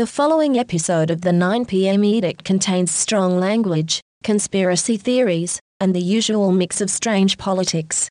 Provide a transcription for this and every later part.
The following episode of the 9pm edict contains strong language, conspiracy theories, and the usual mix of strange politics.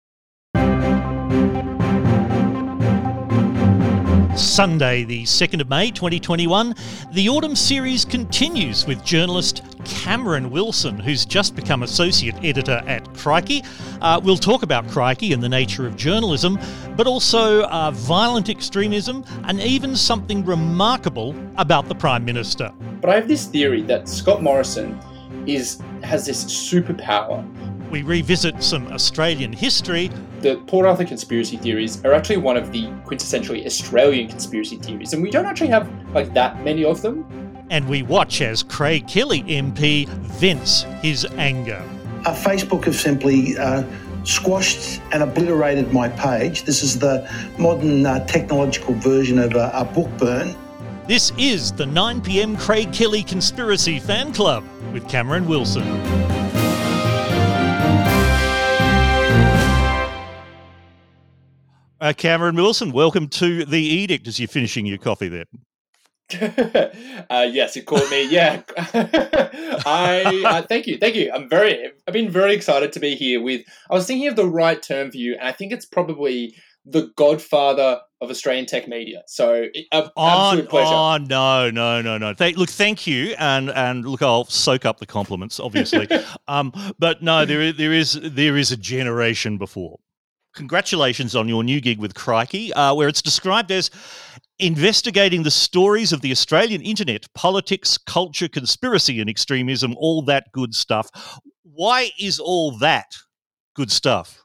Sunday, the 2nd of May 2021, the Autumn series continues with journalist Cameron Wilson, who's just become associate editor at Crikey. Uh, we'll talk about Crikey and the nature of journalism, but also uh, violent extremism and even something remarkable about the Prime Minister. But I have this theory that Scott Morrison is has this superpower we revisit some Australian history. The Port Arthur conspiracy theories are actually one of the quintessentially Australian conspiracy theories, and we don't actually have like that many of them. And we watch as Craig Kelly MP vents his anger. Uh, Facebook have simply uh, squashed and obliterated my page. This is the modern uh, technological version of a, a book burn. This is the 9 p.m. Craig Kelly Conspiracy Fan Club with Cameron Wilson. Uh, Cameron Wilson, welcome to the edict as you're finishing your coffee there. uh, yes, you caught me. Yeah, I uh, thank you, thank you. I'm very, I've been very excited to be here with. I was thinking of the right term for you, and I think it's probably the godfather of Australian tech media. So, absolute oh, pleasure. Oh no, no, no, no. Th- look, thank you, and and look, I'll soak up the compliments, obviously. um, but no, there is, there is there is a generation before congratulations on your new gig with Crikey, uh, where it's described as investigating the stories of the Australian internet, politics, culture, conspiracy, and extremism, all that good stuff. Why is all that good stuff?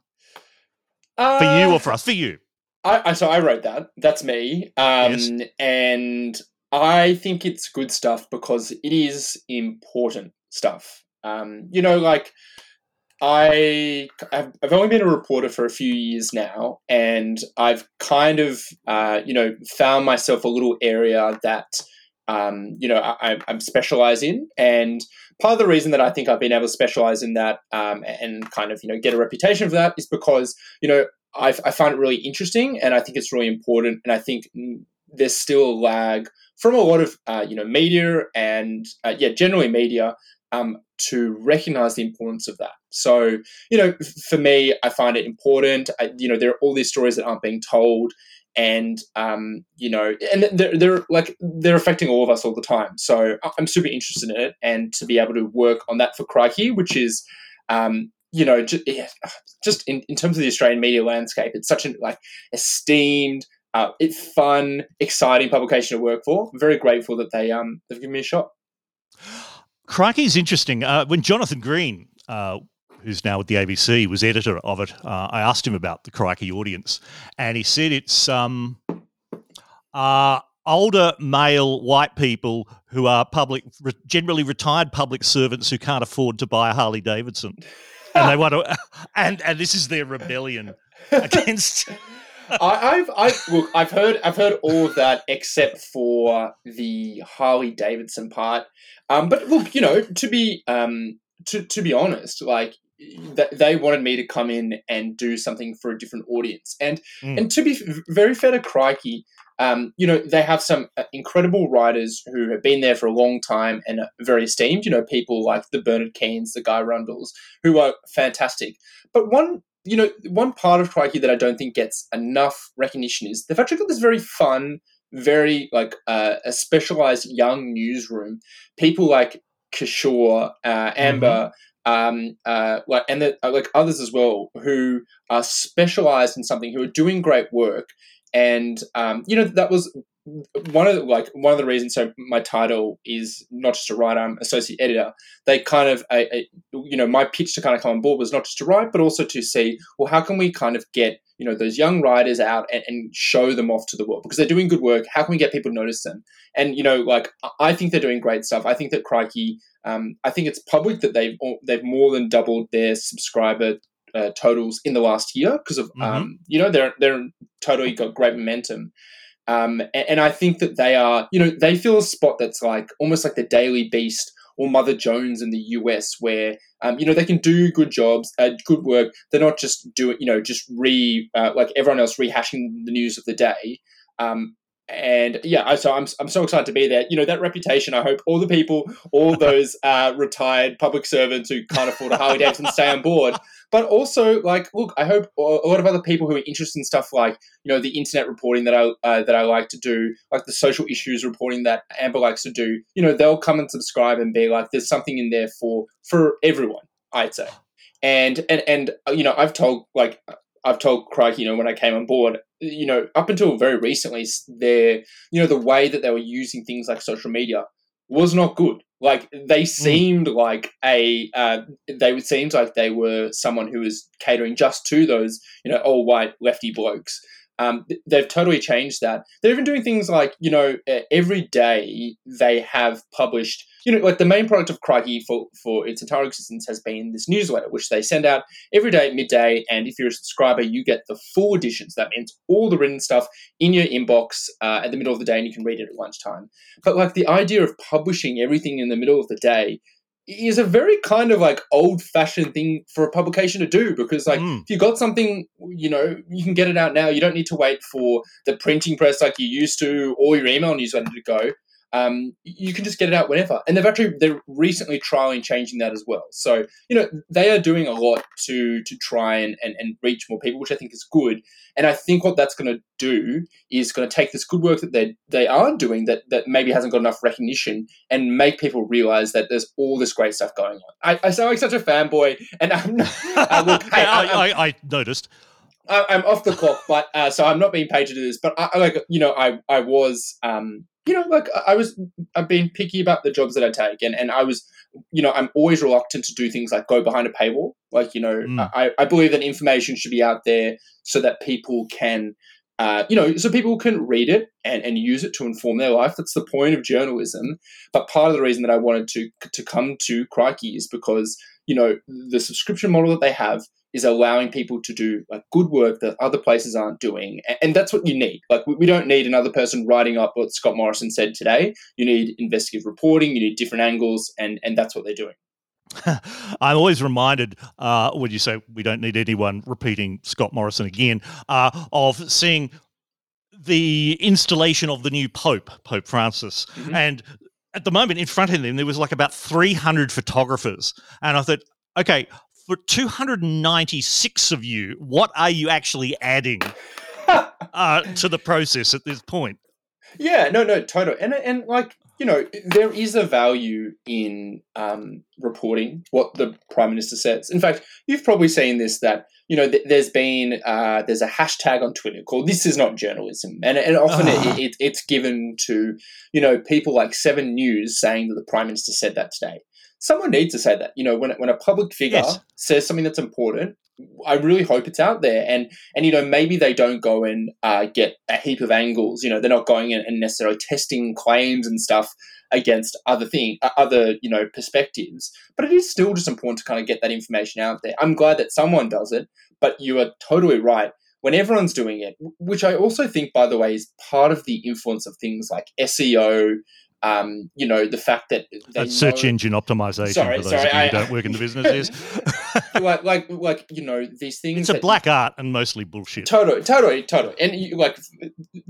Uh, for you or for us? For you. I, I, so I wrote that. That's me. Um, yes. And I think it's good stuff because it is important stuff. Um, you know, like I I've only been a reporter for a few years now, and I've kind of uh, you know found myself a little area that um, you know I, am specialize in, and part of the reason that I think I've been able to specialize in that um, and kind of you know get a reputation for that is because you know I've, I find it really interesting, and I think it's really important, and I think there's still a lag from a lot of uh, you know media and uh, yeah generally media um, to recognize the importance of that. So, you know, for me, I find it important. I, you know, there are all these stories that aren't being told, and um, you know, and they're, they're like they're affecting all of us all the time. So, I'm super interested in it, and to be able to work on that for Crikey, which is. Um, you know, just, yeah, just in, in terms of the Australian media landscape, it's such an like esteemed, uh, it's fun, exciting publication to work for. I'm very grateful that they um they've given me a shot. Crikey is interesting. Uh, when Jonathan Green, uh, who's now with the ABC, was editor of it, uh, I asked him about the Crikey audience, and he said it's um, uh, older male white people who are public, re- generally retired public servants who can't afford to buy a Harley Davidson, and they want to, and and this is their rebellion against. I, have I look, I've heard I've heard all of that except for the Harley Davidson part. Um, but look, you know, to be um, to to be honest, like th- they wanted me to come in and do something for a different audience, and mm. and to be very fair to Crikey, um, you know, they have some uh, incredible writers who have been there for a long time and are very esteemed. You know, people like the Bernard Keanes, the Guy Rundles, who are fantastic. But one you know, one part of Crikey that I don't think gets enough recognition is they've actually got this very fun, very like uh, a specialized young newsroom. People like Kishor, uh, Amber, mm-hmm. um, uh, like and the, uh, like others as well who are specialized in something, who are doing great work. And um, you know that was one of the, like one of the reasons so my title is not just to write i'm associate editor. They kind of a, a, you know my pitch to kind of come on board was not just to write but also to see well how can we kind of get you know those young writers out and, and show them off to the world? Because they're doing good work. How can we get people to notice them? And you know like i think they're doing great stuff. I think that crikey um, i think it's public that they've they've more than doubled their subscriber uh, totals in the last year because of mm-hmm. um, you know they're they're totally got great momentum um, and, and, I think that they are, you know, they fill a spot that's like almost like the Daily Beast or Mother Jones in the US, where um, you know they can do good jobs, uh, good work. They're not just doing, you know, just re uh, like everyone else rehashing the news of the day. Um, and yeah, I- so I'm I'm so excited to be there. You know that reputation. I hope all the people, all those uh, retired public servants who can't afford a Harley Davidson stay on board. But also, like, look, I hope a lot of other people who are interested in stuff like you know the internet reporting that I uh, that I like to do, like the social issues reporting that Amber likes to do. You know, they'll come and subscribe and be like, "There's something in there for for everyone." I'd say, and and and uh, you know, I've told like I've told Craig, you know, when I came on board, you know, up until very recently, their, you know, the way that they were using things like social media was not good. Like they seemed like a, uh, they seemed like they were someone who was catering just to those, you know, all white lefty blokes. Um, they've totally changed that. They're even doing things like, you know, every day they have published, you know, like the main product of Crikey for, for its entire existence has been this newsletter, which they send out every day at midday. And if you're a subscriber, you get the full editions. That means all the written stuff in your inbox uh, at the middle of the day, and you can read it at lunchtime. But like the idea of publishing everything in the middle of the day is a very kind of like old fashioned thing for a publication to do because like Mm. if you got something you know you can get it out now you don't need to wait for the printing press like you used to or your email newsletter to go um, you can just get it out whenever. And they've actually they're recently trialing changing that as well. So you know they are doing a lot to to try and and, and reach more people, which I think is good. And I think what that's going to do is going to take this good work that they they are doing that that maybe hasn't got enough recognition and make people realize that there's all this great stuff going on. I, I sound like such a fanboy, and I'm not, uh, look, hey, I, I, I, I noticed. I, I'm off the clock, but uh, so I'm not being paid to do this. But I, I like you know I I was um you know like I- was I've been picky about the jobs that I take, and and I was you know I'm always reluctant to do things like go behind a paywall. Like you know Mm. I I believe that information should be out there so that people can. Uh, you know, so people can read it and, and use it to inform their life. That's the point of journalism. But part of the reason that I wanted to to come to Crikey is because you know the subscription model that they have is allowing people to do like good work that other places aren't doing and that's what you need. Like we we don't need another person writing up what scott morrison said today. You need investigative reporting you need different angles and and that's what they're doing. I'm always reminded uh, when you say we don't need anyone repeating Scott Morrison again uh, of seeing the installation of the new Pope, Pope Francis, Mhm. and at the moment in front of them there was like about 300 photographers, and I thought, okay, for 296 of you, what are you actually adding uh, to the process at this point? Yeah, no, no, totally. And and like you know, there is a value in um, reporting what the prime minister says. In fact, you've probably seen this that you know th- there's been uh, there's a hashtag on Twitter called "This is not journalism," and and often Ah. it, it, it's given to you know people like Seven News saying that the prime minister said that today. Someone needs to say that. You know, when when a public figure Yes. says something that's important. I really hope it's out there, and and you know maybe they don't go and uh, get a heap of angles. You know they're not going and necessarily testing claims and stuff against other thing, uh, other you know perspectives. But it is still just important to kind of get that information out there. I'm glad that someone does it, but you are totally right. When everyone's doing it, which I also think, by the way, is part of the influence of things like SEO. Um, you know the fact that search know- engine optimization Sorry, for those sorry, of you I- who don't work in the business is. like like like you know these things. it's a black art and mostly bullshit. Totally, totally, totally. And you, like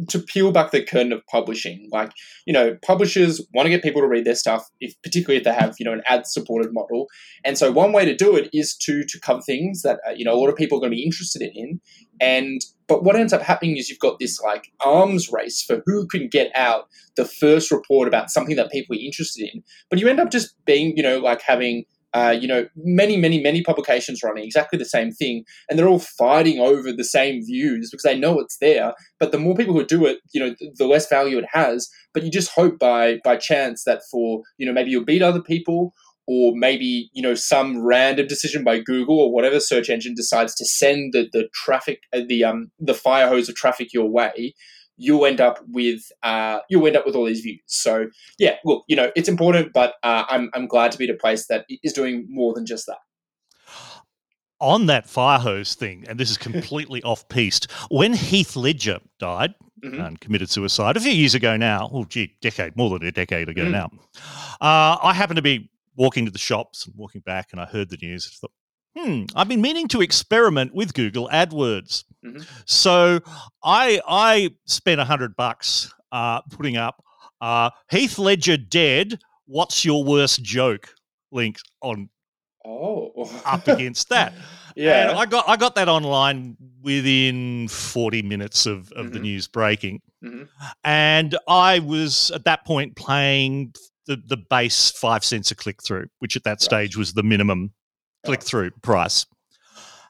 to peel back the curtain of publishing, like you know, publishers want to get people to read their stuff, if particularly if they have you know an ad supported model. And so one way to do it is to to cover things that uh, you know a lot of people are going to be interested in. And but what ends up happening is you've got this like arms race for who can get out the first report about something that people are interested in. But you end up just being you know like having uh, you know, many, many, many publications running exactly the same thing, and they're all fighting over the same views because they know it's there. But the more people who do it, you know, the less value it has. But you just hope by by chance that for you know maybe you'll beat other people, or maybe you know some random decision by Google or whatever search engine decides to send the the traffic, uh, the um the fire hose of traffic your way. You'll end up with uh, you'll end up with all these views. So yeah, look, you know, it's important, but uh, I'm I'm glad to be at a place that is doing more than just that. on that fire hose thing, and this is completely off piste, when Heath Ledger died Mhm. and committed suicide a few years ago now, oh, gee, decade, more than a decade ago Mhm. now, uh, I happened to be walking to the shops and walking back, and I heard the news. I thought, hmm, I've been meaning to experiment with Google AdWords. Mhm. So I I spent a hundred bucks uh, putting up uh, Heath Ledger dead. What's your worst joke? Link on Oh, up against that. yeah. And I got I got that online within 40 minutes of, of the Mhm. news breaking. Mhm. And I was at that point playing the, the base five cents a click through, which at that stage was the minimum click through price.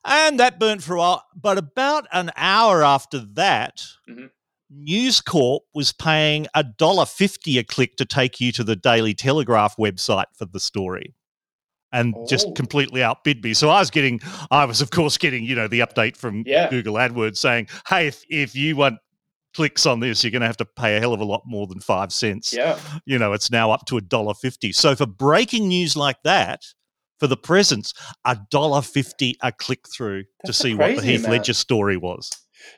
And that burnt for a while. But about an hour after that, Mhm. News Corp was paying a dollar fifty a click to take you to the Daily Telegraph website for the story. And just Oh. completely outbid me. So I was getting, I was of course getting, you know, the update from Yeah. Google AdWords saying, "Hey, if, if you want clicks on this, you're going to have to pay a hell of a lot more than five cents." yeah. you know, it's now up to a dollar fifty. So for breaking news like that, for the presence, a dollar fifty a click through to see what the Heath amount. Ledger story was.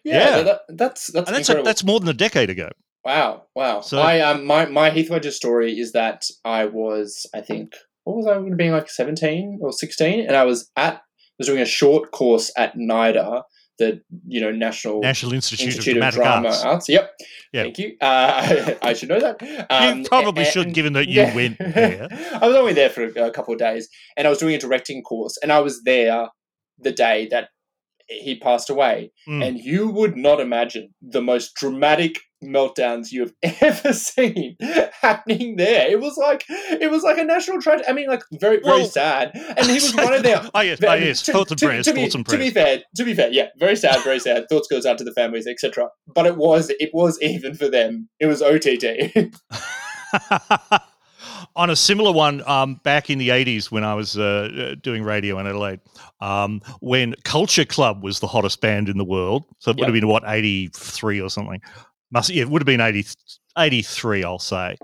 Yeah. Yeah. That, that's that's And that's a, that's more than a decade ago. Wow, wow. So- I um my my Heath Ledger story is that I was I think what was I going to be like seventeen or sixteen, and I was at I was doing a short course at NIDA, the you know National National Institute, Institute of of Dramatic Drama Arts. Yep. Yep. Thank you. Uh, I should know that. Um, probably a- should, given that you went there. I was only there for a, a couple of days, and I was doing a directing course, and I was there the day that he passed away, Mm. and you would not imagine the most dramatic meltdowns you have ever seen happening there. It was like it was like a national tragedy. I mean, like very very Well- sad. And he was one of their oh yes, oh yes. to, Thoughts and to- prayers. to be, Thoughts and to be fair, to be fair, yeah, very sad, very sad. Thoughts goes out to the families, etc. But it was, it was even for them. It was OTT. On a similar one, um, back in the 80s when I was uh, uh, doing radio in Adelaide, um, when Culture Club was the hottest band in the world. So it would have been, what, 83 or something? Must It would have been 80, 83, I'll say.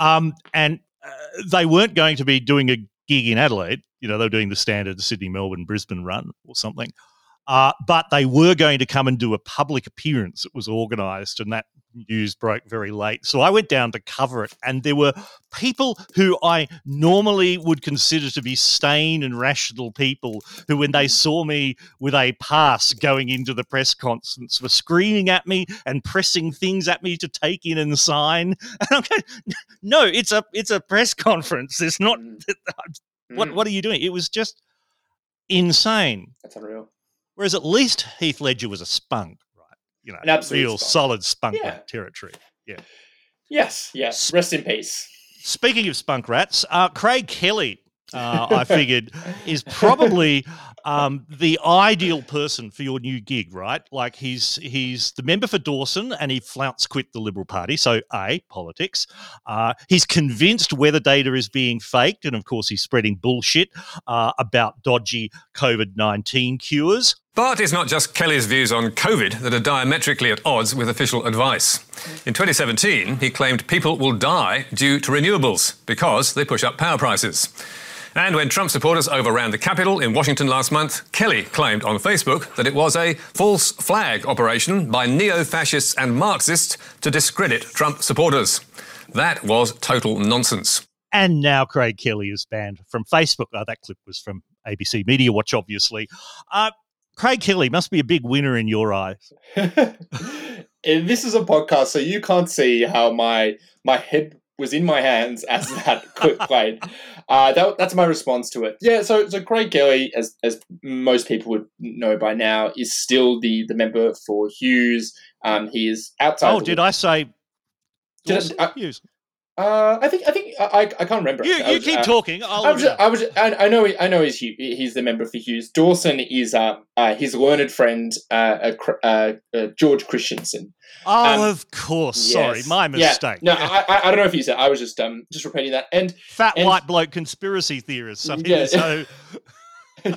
Um, and uh, they weren't going to be doing a gig in Adelaide. You know, they were doing the standard Sydney, Melbourne, Brisbane run or something. Uh, but they were going to come and do a public appearance. that was organised, and that news broke very late. So I went down to cover it, and there were people who I normally would consider to be sane and rational people who, when they saw me with a pass going into the press conference, were screaming at me and pressing things at me to take in and sign. And I'm going, no, it's a it's a press conference. It's not. Mm. What Mm, what are you doing? It was just insane. That's unreal. Whereas at least Heath Ledger was a spunk, right? You know, An absolute real spunk. solid spunk Yeah. rat territory. Yes, yes. Rest in peace. Speaking of spunk rats, uh, Craig Kelly, uh, I figured, is probably um, the ideal person for your new gig, right? Like he's he's the member for Dawson, and he flouts quit the Liberal Party. So a politics. Uh, he's convinced weather data is being faked, and of course he's spreading bullshit uh, about dodgy COVID nineteen cures. But it's not just Kelly's views on COVID that are diametrically at odds with official advice. In 2017, he claimed people will die due to renewables because they push up power prices. And when Trump supporters overran the Capitol in Washington last month, Kelly claimed on Facebook that it was a false flag operation by neo fascists and Marxists to discredit Trump supporters. That was total nonsense. And now Craig Kelly is banned from Facebook. Oh, that clip was from ABC Media Watch, obviously. Uh, Craig Kelly must be a big winner in your eyes. And this is a podcast, so you can't see how my my head was in my hands as that clip played. Uh, that, that's my response to it. Yeah, so so Craig Kelly, as as most people would know by now, is still the the member for Hughes. Um, he is outside. Oh, the- did I say? Did I- I- Hughes? Uh, I think I think I I, can't remember. You, you was- keep uh, talking. I'll I was, just. I was, I, I know, I know he's he's the member for Hughes. Dawson is uh, uh his learned friend, uh, uh, uh, George Christensen. oh, um, of course. Sorry, Yes. my Yeah. mistake. No, I, I, I don't know if you said. I was just um just repeating that. And Fat and- white bloke conspiracy theorist. Yeah. so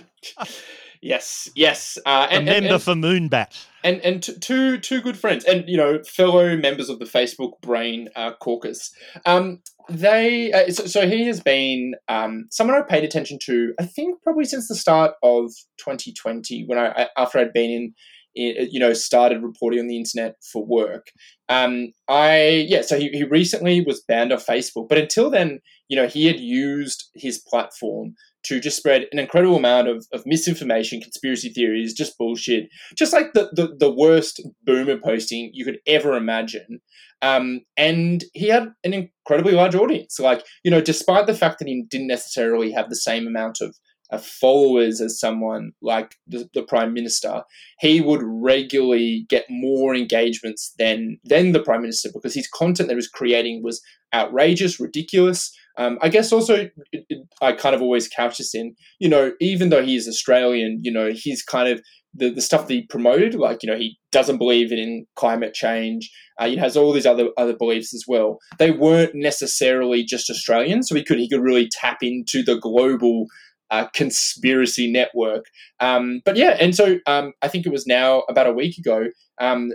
yes, yes, uh, a and, and, member and, for Moonbat. and and t- two two good friends, and you know fellow members of the Facebook Brain uh, Caucus. Um, they uh, so, so he has been um someone I paid attention to. I think probably since the start of 2020, when I, I after I'd been in. in- You know, started reporting on the internet for work. Um, I yeah, so he, he recently was banned off Facebook, but until then, you know, he had used his platform to just spread an incredible amount of, of misinformation, conspiracy theories, just bullshit, just like the, the, the worst boomer posting you could ever imagine. Um, and he had an incredibly large audience. Like, you know, despite the fact that he didn't necessarily have the same amount of followers as someone like the, the, prime minister, he would regularly get more engagements than than the prime minister because his content that he was creating was outrageous, ridiculous. Um, I guess also it, it, I kind of always couch this in, you know, even though he is Australian, you know, he's kind of the, the stuff that he promoted, like, you know, he doesn't believe in climate change. Uh, he has all these other other beliefs as well. They weren't necessarily just Australian, so he could he could really tap into the global uh, conspiracy network. Um, but yeah, and so um, I think it was now about a week ago. Um,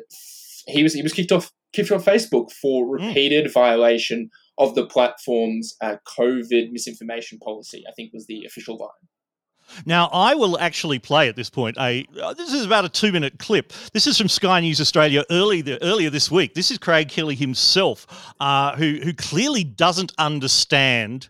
he was he was kicked off kicked off Facebook for hmm. repeated mm. violation of the platform's uh, COVID misinformation policy. I think was the official line. Now, I will actually play at this point a. Uh, this is about a two-minute clip. This is from Sky News Australia early the, earlier this week. This is Craig Kelly himself, uh, who who clearly doesn't understand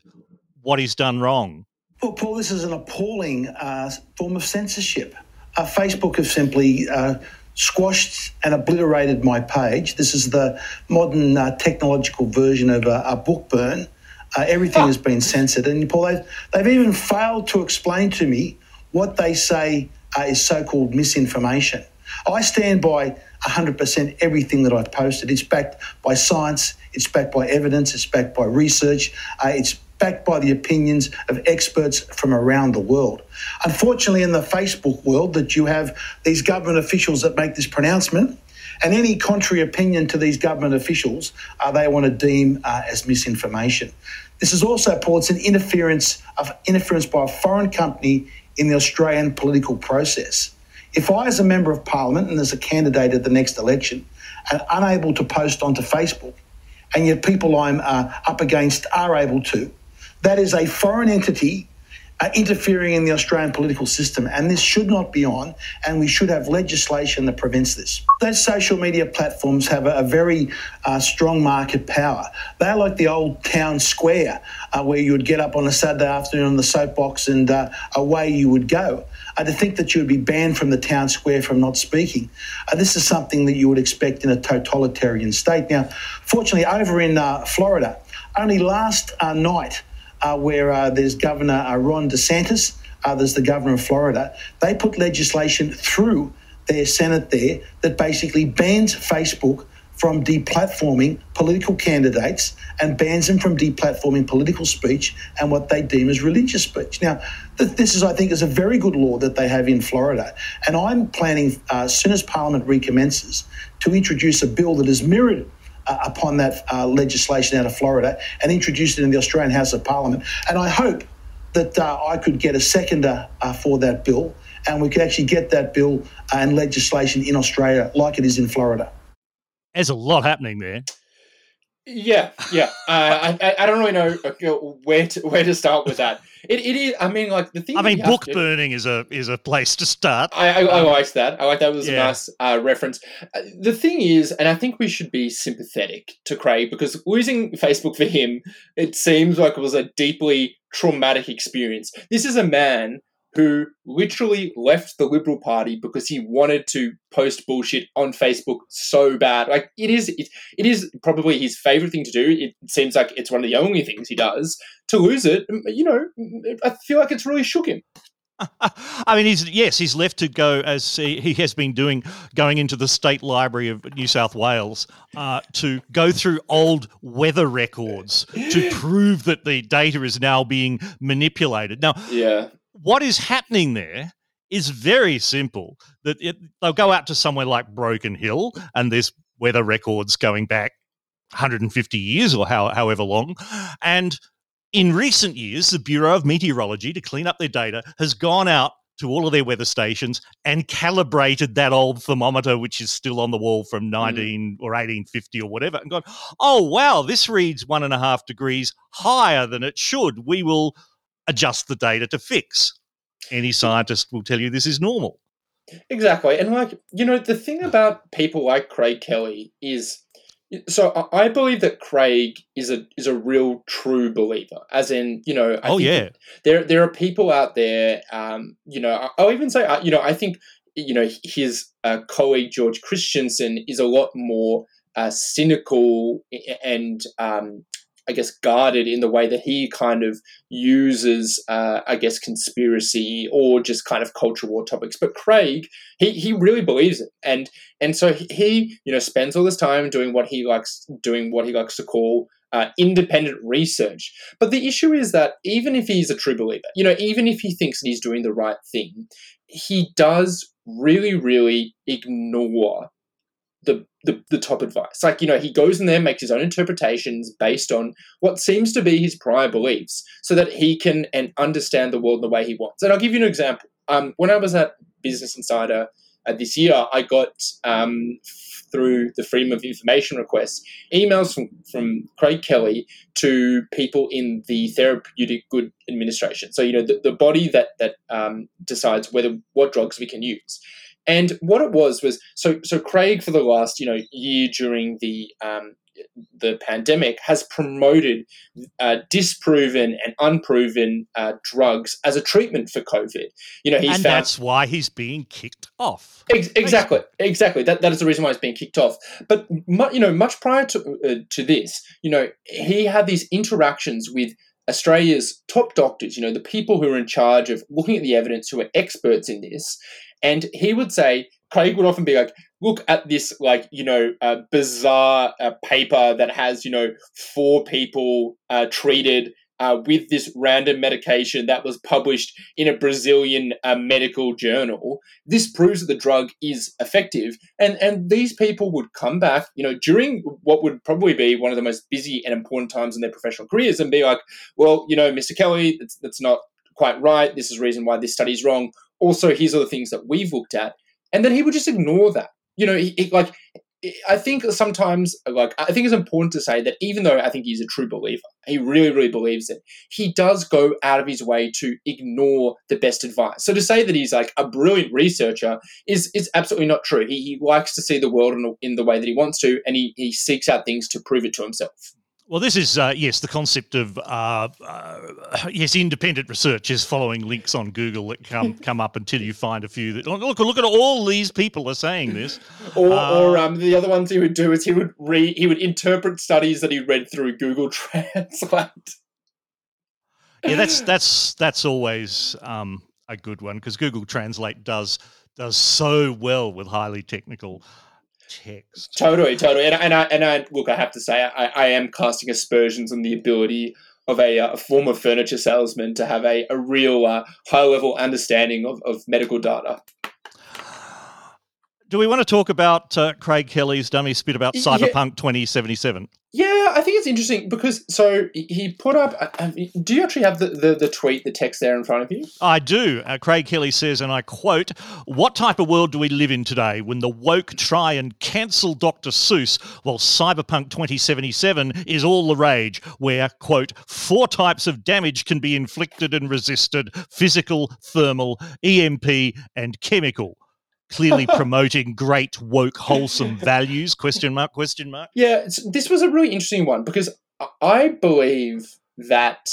what he's done wrong. Well, Paul, this is an appalling uh, form of censorship. Uh, Facebook have simply uh, squashed and obliterated my page. This is the modern uh, technological version of a, a book burn. Uh, everything has been censored. And, Paul, they've, they've even failed to explain to me what they say uh, is so called misinformation. I stand by 100% everything that I've posted. It's backed by science, it's backed by evidence, it's backed by research, it's backed by the opinions of experts from around the world. Unfortunately, in the Facebook world, that you have these government officials that make this pronouncement, and any contrary opinion to these government officials, uh, they want to deem uh, as misinformation. This is also, Paul, it's an interference of interference by a foreign company in the Australian political process. If I, as a member of parliament and as a candidate at the next election, am unable to post onto Facebook, and yet people I'm uh, up against are able to, that is a foreign entity uh, interfering in the Australian political system, and this should not be on, and we should have legislation that prevents this. Those social media platforms have a, a very uh, strong market power. They're like the old town square uh, where you would get up on a Saturday afternoon on the soapbox and uh, away you would go. Uh, to think that you would be banned from the town square from not speaking, uh, this is something that you would expect in a totalitarian state. Now, fortunately, over in Florida, only last night, uh, where uh, there's Governor uh, Ron DeSantis, uh, there's the governor of Florida. They put legislation through their Senate there that basically bans Facebook from deplatforming political candidates and bans them from deplatforming political speech and what they deem as religious speech. Now, this is, I think, is a very good law that they have in Florida, and I'm planning uh, as soon as Parliament recommences to introduce a bill that is mirrored uh, upon that uh, legislation out of Florida and introduced it in the Australian House of Parliament. And I hope that uh, I could get a seconder uh, for that bill and we could actually get that bill and legislation in Australia like it is in Florida. There's a lot happening there. Yeah, yeah. Uh, I, I don't really know where to, where to start with that. It, it is. I mean, like the thing. I mean, book to, burning is a is a place to start. I, I, I like that. I like that. was yeah. a nice uh, reference. Uh, the thing is, and I think we should be sympathetic to Craig because losing Facebook for him, it seems like it was a deeply traumatic experience. This is a man who literally left the Liberal Party because he wanted to post bullshit on Facebook so bad. Like it is, it, it is probably his favorite thing to do. It seems like it's one of the only things he does. To lose it, you know, I feel like it's really shook him. I mean, he's yes, he's left to go as he, he, has been doing, going into the State Library of New South Wales uh, to go through old weather records to prove that the data is now being manipulated. Now, yeah, what is happening there is very simple. That it, they'll go out to somewhere like Broken Hill, and there's weather records going back 150 years or how, however long, and in recent years, the Bureau of Meteorology, to clean up their data, has gone out to all of their weather stations and calibrated that old thermometer, which is still on the wall from 19 mm. or 1850 or whatever, and gone, oh, wow, this reads one and a half degrees higher than it should. We will adjust the data to fix. Any scientist will tell you this is normal. Exactly. And like, you know, the thing about people like Craig Kelly is So I believe that Craig is a is a real true believer, as in you know. I oh think yeah, there there are people out there. Um, you know, I'll even say uh, you know I think you know his uh, colleague George Christensen is a lot more uh, cynical and um, I guess guarded in the way that he kind of uses uh, I guess conspiracy or just kind of culture war topics. But Craig, he he really believes it, and and so he- you know spends all this time doing what he likes doing what he likes to call. Uh, independent research. But the issue is that even if he's a true believer, you know, even if he thinks that he's doing the right thing, he does really, really ignore the, the the top advice. Like, you know, he goes in there, makes his own interpretations based on what seems to be his prior beliefs, so that he can and understand the world the way he wants. And I'll give you an example. Um, when I was at Business Insider uh, this year, I got um, through the Freedom of Information request emails from, from Craig Kelly to people in the Therapeutic Good Administration. So, you know, the, the body that that um, decides whether what drugs we can use. And what it was was so so Craig for the last you know year during the um, the pandemic has promoted uh, disproven and unproven uh, drugs as a treatment for COVID. You know, he's and found that's why he's being kicked off. Ex- exactly, exactly. That that is the reason why he's being kicked off. But mu- you know, much prior to uh, to this, you know, he had these interactions with Australia's top doctors. You know, the people who are in charge of looking at the evidence, who are experts in this, and he would say. Craig would often be like, "Look at this, like you know, uh, bizarre uh, paper that has you know four people uh, treated uh, with this random medication that was published in a Brazilian uh, medical journal. This proves that the drug is effective. And, and these people would come back, you know, during what would probably be one of the most busy and important times in their professional careers and be like, well, you know, Mr. Kelly, that's, that's not quite right. This is the reason why this study is wrong. Also, here's all the things that we've looked at. And then he would just ignore that. You know, he, he- like, I think sometimes, like, I think it's important to say that even though I think he's a true believer, he really, really believes it, he does go out of his way to ignore the best advice. So to say that he's like a brilliant researcher is is absolutely not true. He, he likes to see the world in, in the way that he wants to, and he, he seeks out things to prove it to himself. Well, this is uh, yes, the concept of uh, uh, yes, independent research is following links on Google that come come up until you find a few that look look at all these people are saying this. Or, Uh, or um, the other ones he would do is he would read, he would interpret studies that he read through Google Translate. Yeah, that's that's that's always um, a good one because Google Translate does does so well with highly technical text. Totally, totally. And, and I and I look, I have to say, I, I am casting aspersions on the ability of a, uh, a former furniture salesman to have a, a real uh, high level understanding of, of medical data. Do we want to talk about uh, Craig Kelly's dummy spit about Yeah. Cyberpunk 2077? Yeah, I think it's interesting because so he put up. I- I- Do you actually have the, the, the tweet, the text there in front of you? I do. Uh, Craig Kelly says, and I quote, What type of world do we live in today when the woke try and cancel Dr. Seuss while Cyberpunk 2077 is all the rage, where, quote, four types of damage can be inflicted and resisted physical, thermal, EMP, and chemical. Clearly promoting great woke wholesome values? Question mark question mark. Yeah, it's, this was a really interesting one because I- I believe that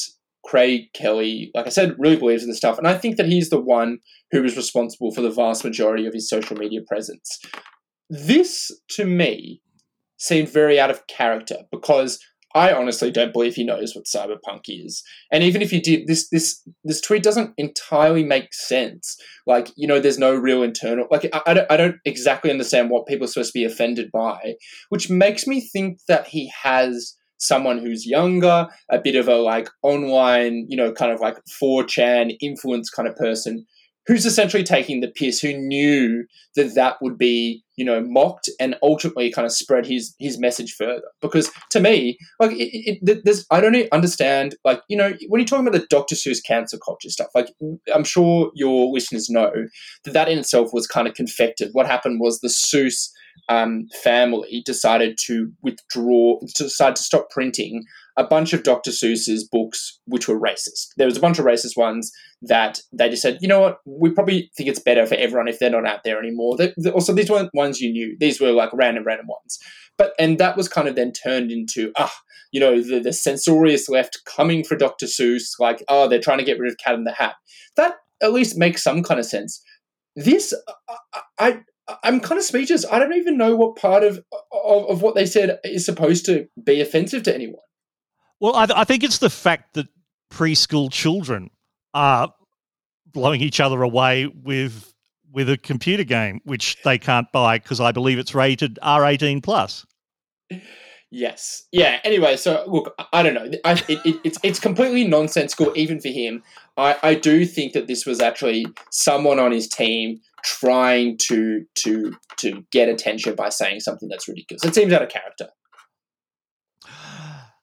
Craig Kelly, like I said, really believes in this stuff, and I think that he's the one who is responsible for the vast majority of his social media presence. This, to me, seemed very out of character because I honestly don't believe he knows what cyberpunk is. And even if he did, this this this tweet doesn't entirely make sense. Like, you know, there's no real internal like I, I, don't, I don't exactly understand what people are supposed to be offended by, which makes me think that he has someone who's younger, a bit of a like online, you know, kind of like 4chan influence kind of person who's essentially taking the piss, who knew that that would be, you know, mocked and ultimately kind of spread his his message further. Because to me, like, it, it, there's, I don't understand, like, you know, when you're talking about the Dr. Seuss cancer culture stuff, like, I'm sure your listeners know that that in itself was kind of confected. What happened was the Seuss um, family decided to withdraw, decided to stop printing a bunch of Dr. Seuss's books, which were racist. There was a bunch of racist ones that they just said, you know what, we probably think it's better for everyone if they're not out there anymore. The, the, also, these weren't ones you knew; these were like random, random ones. But and that was kind of then turned into ah, you know, the the censorious left coming for Dr. Seuss, like oh, they're trying to get rid of Cat in the Hat. That at least makes some kind of sense. This, I, I I'm kind of speechless. I don't even know what part of, of, of what they said is supposed to be offensive to anyone. Well, I, I think it's the fact that preschool children are blowing each other away with with a computer game, which they can't buy because I believe it's rated R18 plus. Yes. Yeah. Anyway, so look, I don't know. I, it, it, it's it's completely nonsensical, even for him. I, I do think that this was actually someone on his team trying to to to get attention by saying something that's ridiculous. It seems out of character.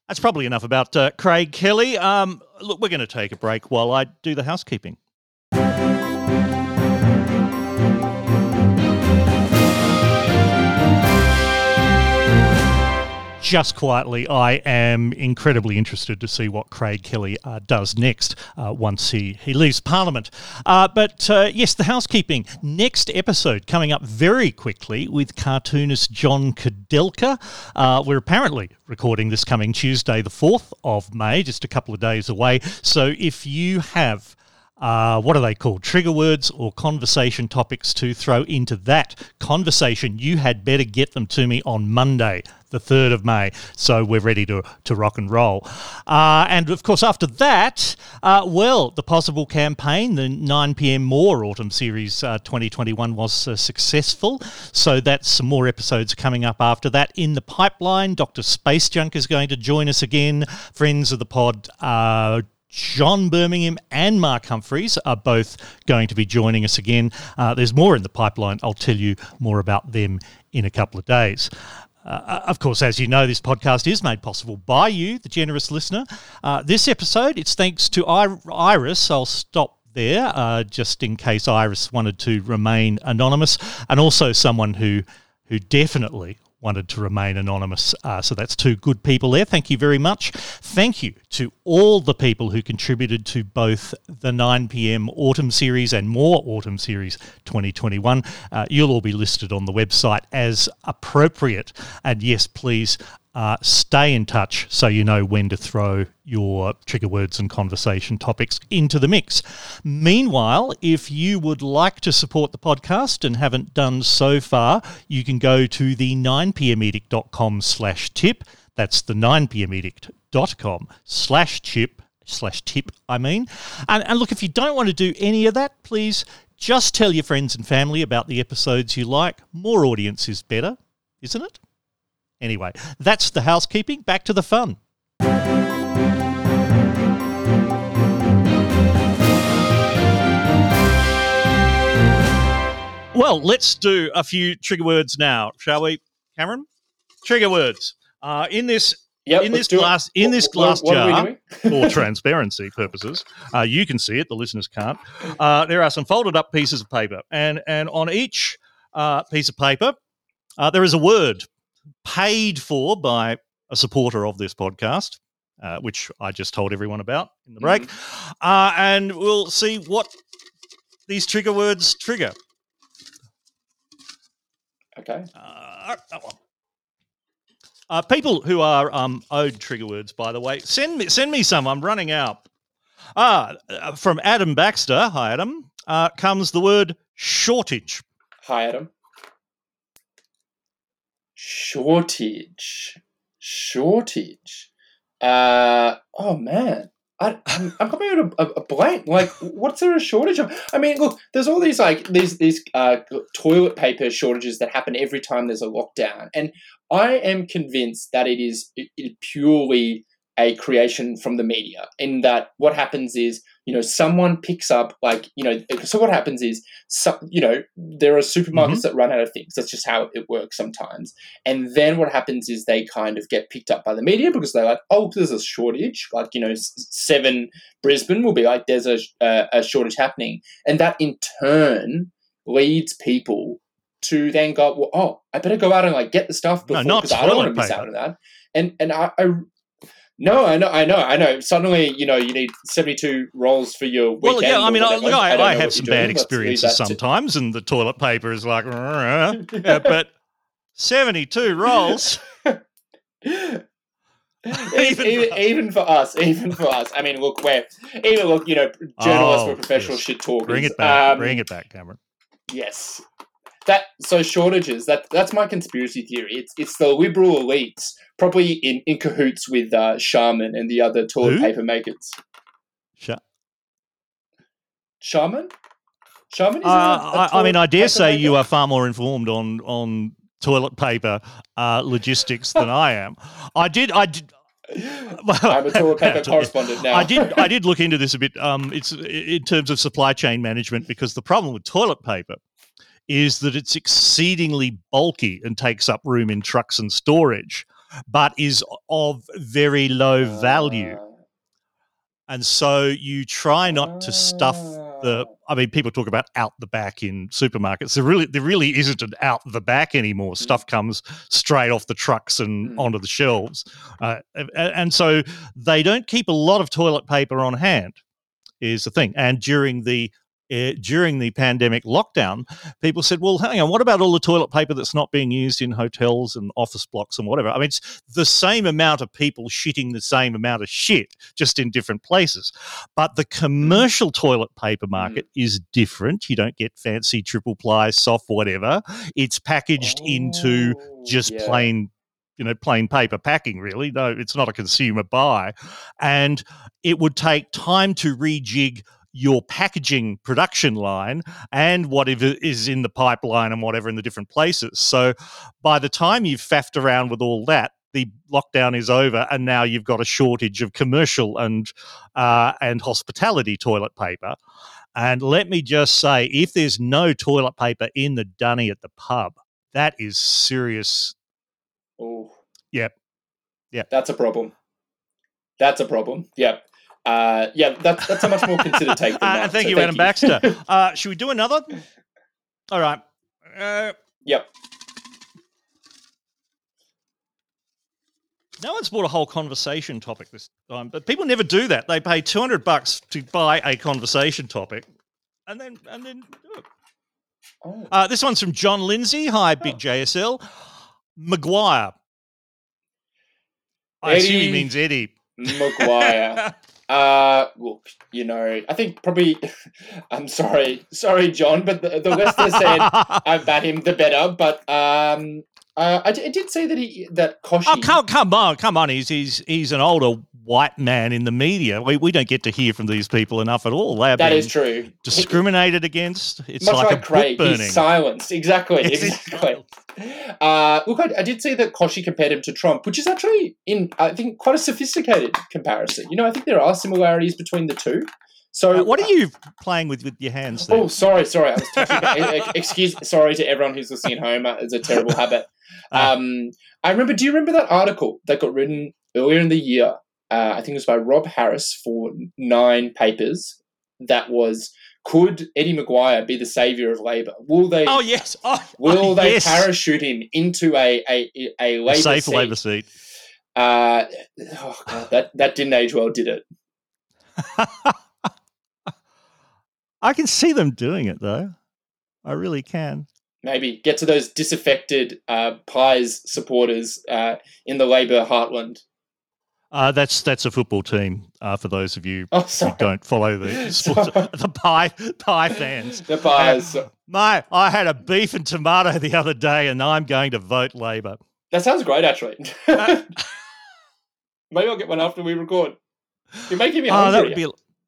That's probably enough about uh, Craig Kelly. Um, look, we're going to take a break while I do the housekeeping. Just quietly, I am incredibly interested to see what Craig Kelly uh, does next uh, once he, he leaves Parliament. Uh, but uh, yes, the housekeeping. Next episode coming up very quickly with cartoonist Jon Kudelka. Uh, we're apparently recording this coming Tuesday, the 4th of May, just a couple of days away. So if you have uh, what are they called? Trigger words or conversation topics to throw into that conversation, you had better get them to me on Monday, the 3rd of May. So we're ready to, to rock and roll. Uh, and of course, after that, uh, well, the possible campaign, the 9 p.m. More Autumn Series uh, 2021 was uh, successful. So that's some more episodes coming up after that in the pipeline. Dr. Space Junk is going to join us again. Friends of the pod, uh, John Birmingham and Mark Humphries are both going to be joining us again. Uh, there's more in the pipeline. I'll tell you more about them in a couple of days. Uh, of course, as you know, this podcast is made possible by you, the generous listener. Uh, this episode, it's thanks to Iris. I'll stop there uh, just in case Iris wanted to remain anonymous, and also someone who who definitely wanted to remain anonymous. Uh, so that's two good people there. Thank you very much. Thank you to all the people who contributed to both the 9 p.m. Autumn Series and more Autumn Series 2021. Uh, you'll all be listed on the website as appropriate. And yes, please uh, stay in touch so you know when to throw your trigger words and conversation topics into the mix. Meanwhile, if you would like to support the podcast and haven't done so far, you can go to the 9pmedict.com slash tip. That's the 9pmedict.com slash tip slash tip, I mean. And, and look, if you don't want to do any of that, please just tell your friends and family about the episodes you like. More audience is better, isn't it? Anyway, that's the housekeeping. Back to the fun. Well, let's do a few trigger words now, shall we, Cameron? Trigger words. Uh, in this Yep, in this glass in this glass jar for transparency purposes uh, you can see it the listeners can't uh, there are some folded up pieces of paper and and on each uh, piece of paper uh, there is a word paid for by a supporter of this podcast, uh, which I just told everyone about in the break. Mm-hmm. Uh, and we'll see what these trigger words trigger. Okay. Uh, uh, people who are um, owed trigger words, by the way, send me send me some. I'm running out. Ah, uh, from Adam Baxter. Hi, Adam. Uh, comes the word shortage. Hi, Adam. Shortage. Shortage. Uh, oh man. I, I'm, I'm coming out a, a, blank. Like, what's there a shortage of? I mean, look, there's all these like these these uh, toilet paper shortages that happen every time there's a lockdown, and I am convinced that it is it, it purely a creation from the media. In that, what happens is you know someone picks up like you know so what happens is so, you know there are supermarkets mm-hmm. that run out of things. That's just how it works sometimes. And then what happens is they kind of get picked up by the media because they're like oh there's a shortage. Like you know seven brisbane will be like there's a, a, a shortage happening. And that in turn leads people to then go, well, oh, I better go out and like get the stuff before not because I don't want to miss out on that. And and I, I no, I know, I know, I know. Suddenly, you know, you need seventy-two rolls for your weekend. Well, yeah, I mean, I, look, I, don't I have some bad doing. Let's leave experiences to- sometimes, and the toilet paper is like, yeah, but 72 rolls. even, Even even, for us. even for us, even for us. I mean, look, we're even look, you know, journalists, Oh, we're professional yes. shit talkers. Bring it back. Um, Bring it back, Cameron. Yes, that so shortages. That that's my conspiracy theory. It's it's the liberal elites, probably in, in cahoots with uh, Charmin and the other toilet Who? paper makers. Shut. Shaman? Charmin. Uh, I, I mean, I dare say you are far more informed on on toilet paper uh, logistics than I am. I did. I did. Well, I'm a toilet paper correspondent now. I did. I did look into this a bit. Um, it's in terms of supply chain management because the problem with toilet paper is that it's exceedingly bulky and takes up room in trucks and storage, but is of very low value. Uh, And so you try not to stuff the. Ah. I mean, people talk about out the back in supermarkets. There really, there really isn't an out the back anymore. Stuff comes straight off the trucks and Mm. onto the shelves, uh, and so they don't keep a lot of toilet paper on hand. Is the thing. And during the uh, during the pandemic lockdown, people said, "Well, hang on, what about all the toilet paper that's not being used in hotels and office blocks and whatever?" I mean, it's the same amount of people shitting the same amount of shit, just in different places. But the commercial toilet paper market is different. You don't get fancy triple ply, soft, whatever. It's packaged into Oh, just yeah. plain you know plain paper packing really no it's not a consumer buy and it would take time to rejig your packaging production line and whatever is in the pipeline and whatever in the different places so by the time you've faffed around with all that the lockdown is over and now you've got a shortage of commercial and uh, and hospitality toilet paper and let me just say if there's no toilet paper in the dunny at the pub that is serious Oh. Yep. Yep. That's a problem. That's a problem. Yep. Uh, yeah, that's that's a much more considered take than Uh, thank so you, Adam Baxter. uh, should we do another? All right. Uh, yep. no one's bought a whole conversation topic this time, but people never do that. They pay two hundred bucks to buy a conversation topic, and then and then do it. Oh. Uh, this one's from John Lindsay. Hi, Big Oh. JSL. McGuire. I assume he means Eddie. McGuire. uh, look, you know, I think probably. I'm sorry, sorry, John, but the, the less they said about him, the better. But um, uh, I, d- I did say that he that Koshi. Oh come come on, come on! He's he's he's an older white man in the media. We we don't get to hear from these people enough at all. They are that is true. He- discriminated against. It's Much like, like, Craig, burning. he's silenced. Exactly, Yes, exactly. Uh, look, I, I did see that Koshi compared him to Trump, which is actually, in I think, quite a sophisticated comparison. You know, I think there are similarities between the two. So, Uh, what are you playing with with your hands? There? Oh, sorry, sorry. I was touching. excuse, sorry to everyone who's listening at home. uh, It's a terrible habit. Ah. Um, I remember. Do you remember that article that got written earlier in the year? Uh, I think it was by Rob Harris for Nine Papers. That was could Eddie McGuire be the savior of Labor? Will they? Oh yes. Oh, Will oh, they yes. parachute him into a a, a A Labor safe seat? Labour seat? Uh, oh God, that that didn't age well, did it? I can see them doing it though. I really can. Maybe get to those disaffected uh, Pies supporters uh, in the Labor heartland. Uh, that's that's a football team. Uh, for those of you Oh, who don't follow the sports, the pie pie fans. The Pies. Mate, I had a beef and tomato the other day, and I'm going to vote Labor. That sounds great, actually. Uh, Maybe I'll get one after we record. You're making me Oh, hungry. that would be.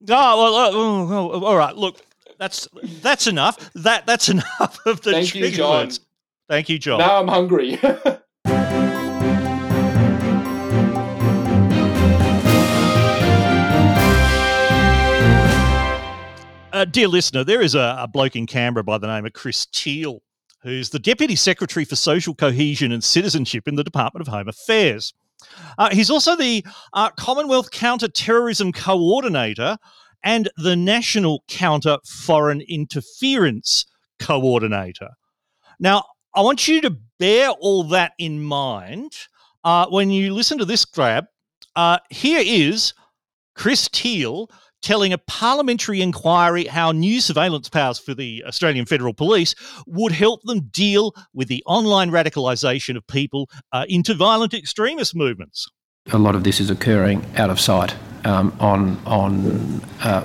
Oh well. oh, all right. Look, that's that's enough. That that's enough of the Thank you, John. words. Thank you, John. Now I'm hungry. Uh, dear listener, there is a, a bloke in Canberra by the name of Chris Teal, who's the Deputy Secretary for Social Cohesion and Citizenship in the Department of Home Affairs. Uh, he's also the uh, Commonwealth Counter Terrorism Coordinator and the National Counter Foreign Interference Coordinator. Now, I want you to bear all that in mind uh, when you listen to this grab. Uh, here is Chris Teal telling a parliamentary inquiry how new surveillance powers for the Australian Federal Police would help them deal with the online radicalisation of people uh, into violent extremist movements. A lot of this is occurring out of sight um, on on uh,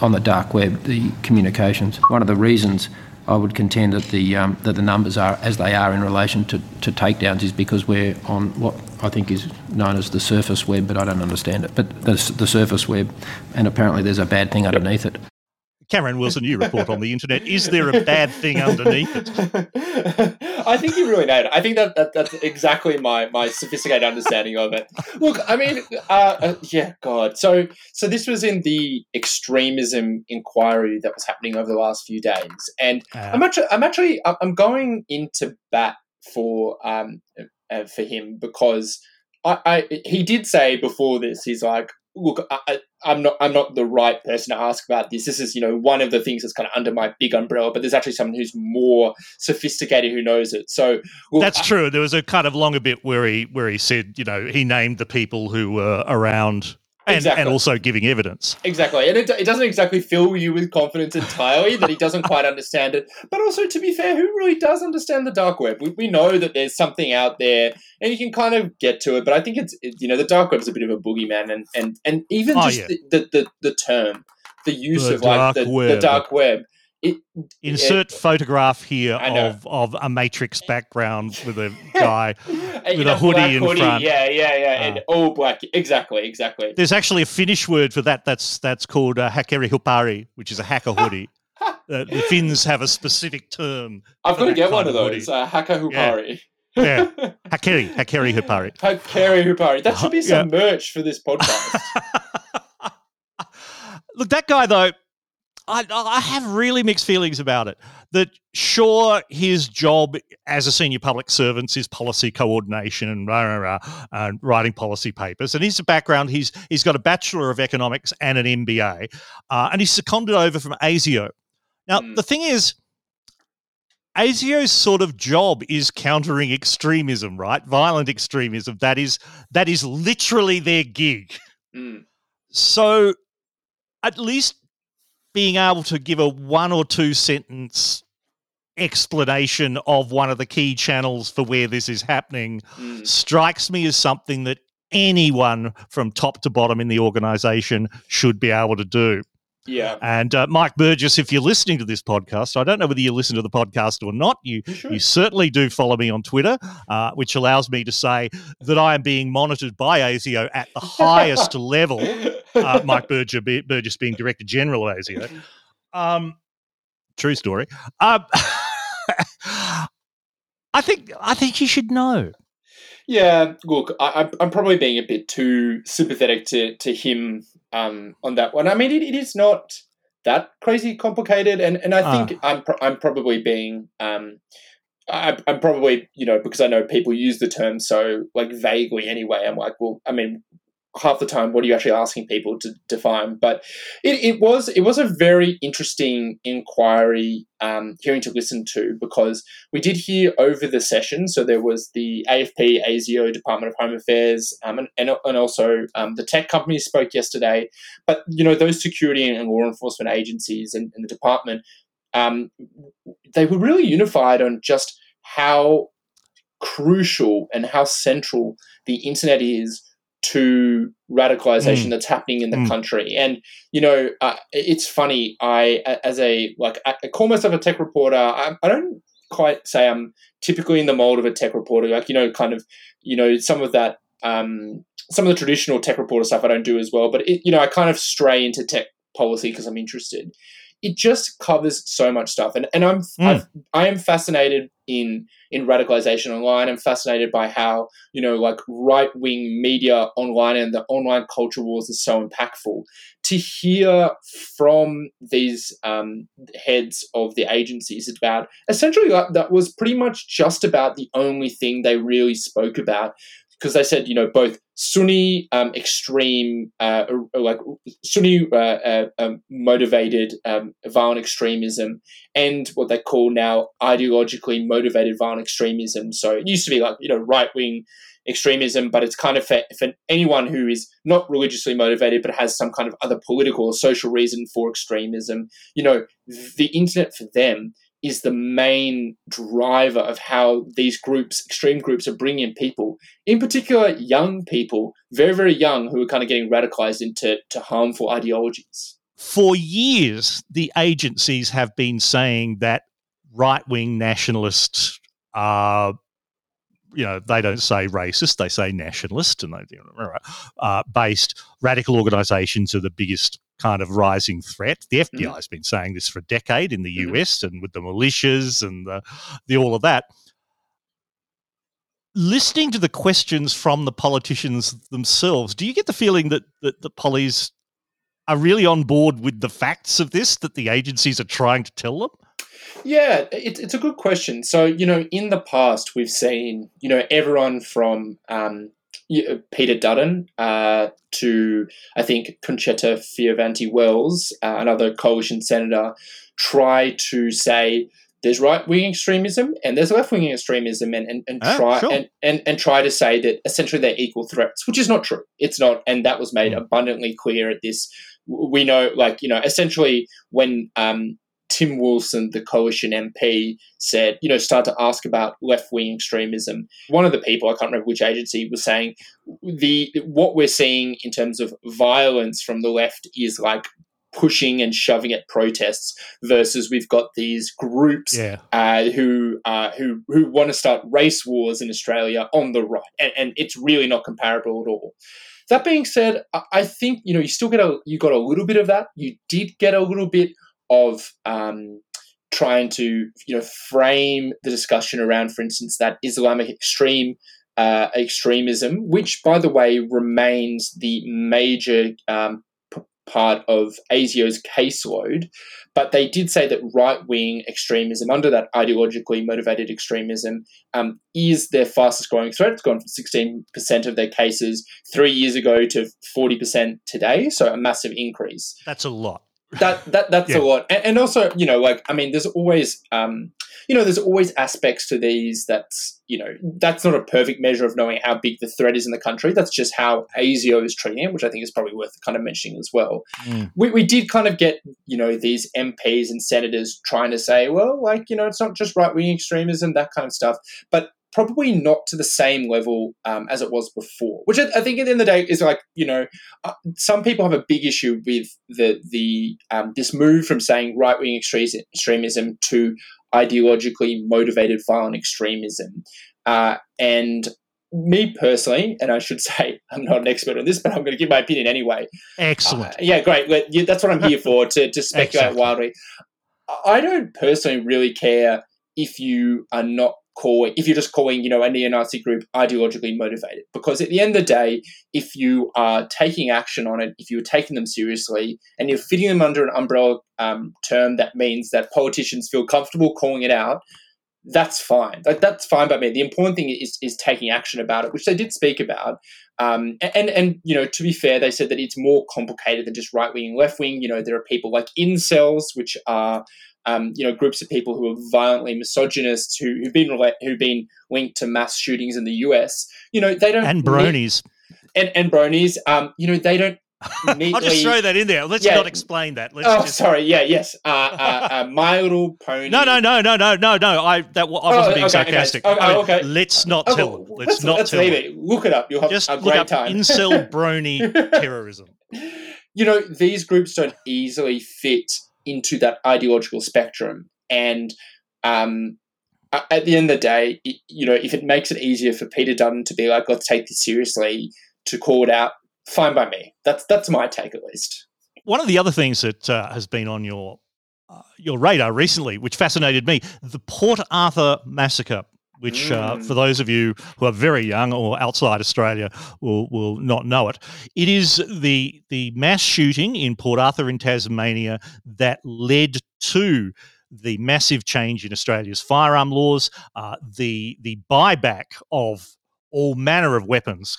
on the dark web, the communications. One of the reasons I would contend that the um, that the numbers are as they are in relation to, to takedowns is because we're on what I think is known as the surface web, but I don't understand it. But the, the surface web, and apparently there's a bad thing underneath it. Cameron Wilson, you report on the internet. Is there a bad thing underneath it? I think you really nailed it. I think that, that that's exactly my my sophisticated understanding of it. Look, I mean, uh, uh, yeah, God. So so this was in the extremism inquiry that was happening over the last few days, and uh, I'm actually I'm actually I'm going into bat for um uh, for him because I, I he did say before this he's like look I, I'm not I'm not the right person to ask about this. This is you know one of the things that's kind of under my big umbrella, but there's actually someone who's more sophisticated who knows it. So look, that's I, true. There was a kind of longer bit where he where he said you know he named the people who were around and, exactly. and also giving evidence. Exactly. And it, it doesn't exactly fill you with confidence entirely that he doesn't quite understand it. But also, to be fair, who really does understand the dark web? We, we know that there's something out there and you can kind of get to it. But I think it's, it, you know, the dark web is a bit of a boogeyman. And, and, and even oh, just yeah. the, the, the, the, term, the use the of like the, the dark web it, Insert it, photograph here of, of a matrix background with a guy with a hoodie in hoodie. front. Yeah, yeah, yeah, uh, and all black. Exactly, exactly. There's actually a Finnish word for that. That's that's called uh, hakeri hupari, which is a hacker hoodie. uh, the Finns have a specific term. I've got to get one of those. Uh, hacker hupari. Yeah. yeah. Hakeri, Hakeri Hupari. Hakeri Hupari. That should be some yeah. merch for this podcast. Look, that guy though, I, I have really mixed feelings about it. That sure, his job as a senior public servant is policy coordination and rah, rah, rah, writing policy papers. And his background, he's he's got a bachelor of economics and an MBA, uh, and he's seconded over from ASIO. Now, mm. the thing is, ASIO's sort of job is countering extremism, right? Violent extremism. That is that is literally their gig. Mm. So, at least being able to give a one or two sentence explanation of one of the key channels for where this is happening mm. strikes me as something that anyone from top to bottom in the organization should be able to do. Yeah. And uh, Mike Burgess, if you're listening to this podcast, I don't know whether you listen to the podcast or not. You you, you certainly do follow me on Twitter, uh, which allows me to say that I am being monitored by ASIO at the highest level. Uh, Mike Burgess, Burgess being Director General of ASIO. Um, true story. Um, I think I think you should know. Yeah, look, I, am probably being a bit too sympathetic to to him um, on that one. I mean, it, it is not that crazy complicated, and, and I think uh. I'm pro- I'm probably being um, I, I'm probably you know because I know people use the term so like vaguely anyway. I'm like, well, I mean, half the time what are you actually asking people to define? But it, it was it was a very interesting inquiry um, hearing to listen to because we did hear over the session so there was the afp asio department of home affairs um, and, and, and also um, the tech companies spoke yesterday. But you know those security and law enforcement agencies and, and the department um, they were really unified on just how crucial and how central the internet is to radicalization mm. that's happening in the mm. country. And you know, uh, it's funny. I, as a like, I call myself a tech reporter. I, I don't quite say I'm typically in the mold of a tech reporter. Like you know, kind of, you know, some of that, um, some of the traditional tech reporter stuff I don't do as well. But it, you know, I kind of stray into tech policy because I'm interested. It just covers so much stuff, and and I'm mm. I am fascinated in in radicalization online. I'm fascinated by how, you know, like right wing media online and the online culture wars is so impactful. To hear from these um, heads of the agencies about essentially that, that was pretty much just about the only thing they really spoke about because they said you know both Sunni um, extreme uh, like Sunni uh, uh, um, motivated um, violent extremism and what they call now ideologically motivated violent extremism. So it used to be like you know right wing extremism, but it's kind of for, for anyone who is not religiously motivated but has some kind of other political or social reason for extremism. You know, the internet for them is the main driver of how these groups, extreme groups, are bringing in people, in particular young people, very, very young, who are kind of getting radicalized into to harmful ideologies. For years, the agencies have been saying that right wing nationalists are you know, they don't say racist, they say nationalist, and they uh, based radical organisations are the biggest kind of rising threat. The FBI mm. has been saying this for a decade in the mm. US and with the militias and the, the all of that. Listening to the questions from the politicians themselves, do you get the feeling that, that the pollies are really on board with the facts of this that the agencies are trying to tell them? Yeah, it, it's a good question. So, you know, in the past, we've seen, you know, everyone from um, Peter Dutton uh, to, I think, Concetta Fierravanti Wells, uh, another coalition senator, try to say, there's right wing extremism and there's left wing extremism and, and, and oh, try sure. and, and, and try to say that essentially they're equal threats, which is not true. It's not, and that was made mm. abundantly clear at this. We know, like, you know, essentially when um, Tim Wilson, the coalition MP, said, you know, start to ask about left wing extremism. One of the people, I can't remember which agency, was saying the what we're seeing in terms of violence from the left is like pushing and shoving at protests versus we've got these groups yeah. uh, who uh, who who want to start race wars in Australia on the right, and, and it's really not comparable at all. That being said, I think you know you still get a you got a little bit of that. You did get a little bit of um, trying to you know frame the discussion around, for instance, that Islamic extreme uh, extremism, which, by the way, remains the major um, p- part of ASIO's caseload. But they did say that right wing extremism, under that ideologically motivated extremism, um, is their fastest growing threat. It's gone from 16% of their cases three years ago to 40% today. So a massive increase. That's a lot that that that's yeah. a lot and, and, also you know like i mean there's always um you know there's always aspects to these that's you know that's not a perfect measure of knowing how big the threat is in the country that's just how asio is treating it which i think is probably worth kind of mentioning as well mm. we, we did kind of get you know these mps and senators trying to say well like you know it's not just right-wing extremism that kind of stuff but probably not to the same level um, as it was before. Which I, I, think at the end of the day is like you know, uh, some people have a big issue with the the um, this move from saying right wing extremism to ideologically motivated violent extremism, uh, and me personally, and I should say I'm not an expert on this, but I'm going to give my opinion anyway. Excellent. Uh, yeah, great. That's what I'm here for to, to speculate Excellent. wildly. I don't personally really care if you are not calling if you're just calling you know a neo-nazi group ideologically motivated. Because at the end of the day if you are taking action on it if you're taking them seriously and you're fitting them under an umbrella um, term that means that politicians feel comfortable calling it out that's fine. Like, that's fine by me. The important thing is is taking action about it which they did speak about. Um, and and you know to be fair they said that it's more complicated than just right wing and left wing you know there are people like incels which are um, you know, groups of people who are violently misogynist, who, who've been who've been linked to mass shootings in the US. You know, they don't and bronies and and bronies. Um, you know, they don't. Neatly, I'll just throw that in there. Let's yeah. not explain that. Let's oh, just... sorry. Yeah. Yes. Uh, uh, uh, My Little Pony. No, no, no, no, no, no, no. I that I wasn't oh, being okay, sarcastic. Okay. I mean, okay. Let's not okay. tell. Let's, let's not let's tell. Leave it. Look it up. You'll have just a great up time. Incel brony terrorism. You know, these groups don't easily fit into that ideological spectrum. And um, at the end of the day, you know, if it makes it easier for Peter Dutton to be like, let's take this seriously, to call it out, fine by me. That's that's my take at least. One of the other things that uh, has been on your uh, your radar recently, which fascinated me, the Port Arthur massacre which uh, for those of you who are very young or outside Australia will, will not know it. It is the the mass shooting in Port Arthur in Tasmania that led to the massive change in Australia's firearm laws, uh, the the buyback of all manner of weapons,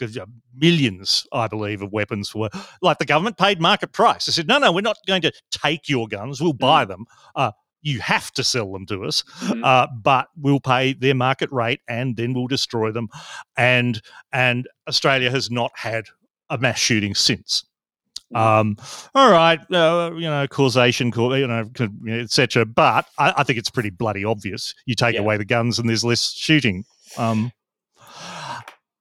millions, I believe, of weapons were like the government paid market price. They said, no, no, we're not going to take your guns, we'll buy them. Uh, you have to sell them to us, Mhm. uh, but we'll pay their market rate and then we'll destroy them. And and Australia has not had a mass shooting since. Um, all right, uh, you know, causation, you know, etc. But I, I think it's pretty bloody obvious. You take Yeah. away the guns and there's less shooting. Um,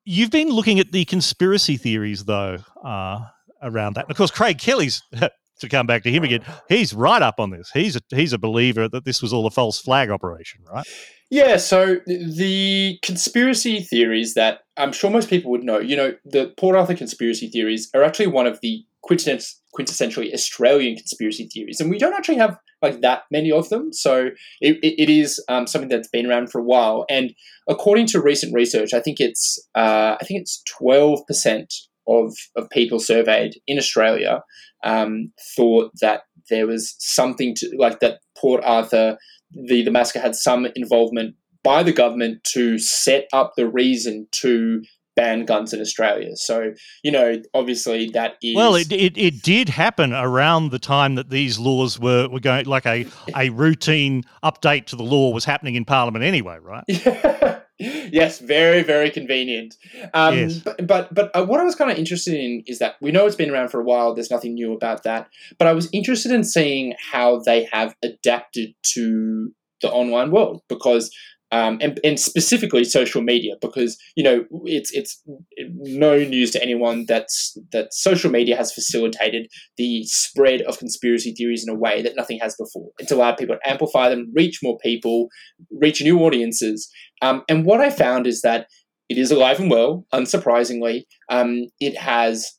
you've been looking at the conspiracy theories, though, uh, around that. And of course, Craig Kelly's. To come back to him again, he's right up on this. He's a, he's a believer that this was all a false flag operation, right? Yeah, so the conspiracy theories that I'm sure most people would know, you know, the Port Arthur conspiracy theories are actually one of the quintessence- quintessentially Australian conspiracy theories, and we don't actually have like that many of them. So it, it, it is um, something that's been around for a while, and according to recent research, I think it's uh, I think it's twelve percent of of people surveyed in Australia um, thought that there was something to like that Port Arthur the, the massacre had some involvement by the government to set up the reason to ban guns in Australia. So, you know, obviously that is Well, it, it, it did happen around the time that these laws were, were going, like a, a routine update to the law was happening in Parliament anyway, right? yes, very, very convenient. Um, Yes. But but, but uh, what I was kind of interested in is that we know it's been around for a while. There's nothing new about that. But I was interested in seeing how they have adapted to the online world because. Um, and, and specifically social media, because you know it's it's no news to anyone that's that social media has facilitated the spread of conspiracy theories in a way that nothing has before. It's allowed people to amplify them, reach more people, reach new audiences, um, and what I found is that it is alive and well, unsurprisingly. Um, it has,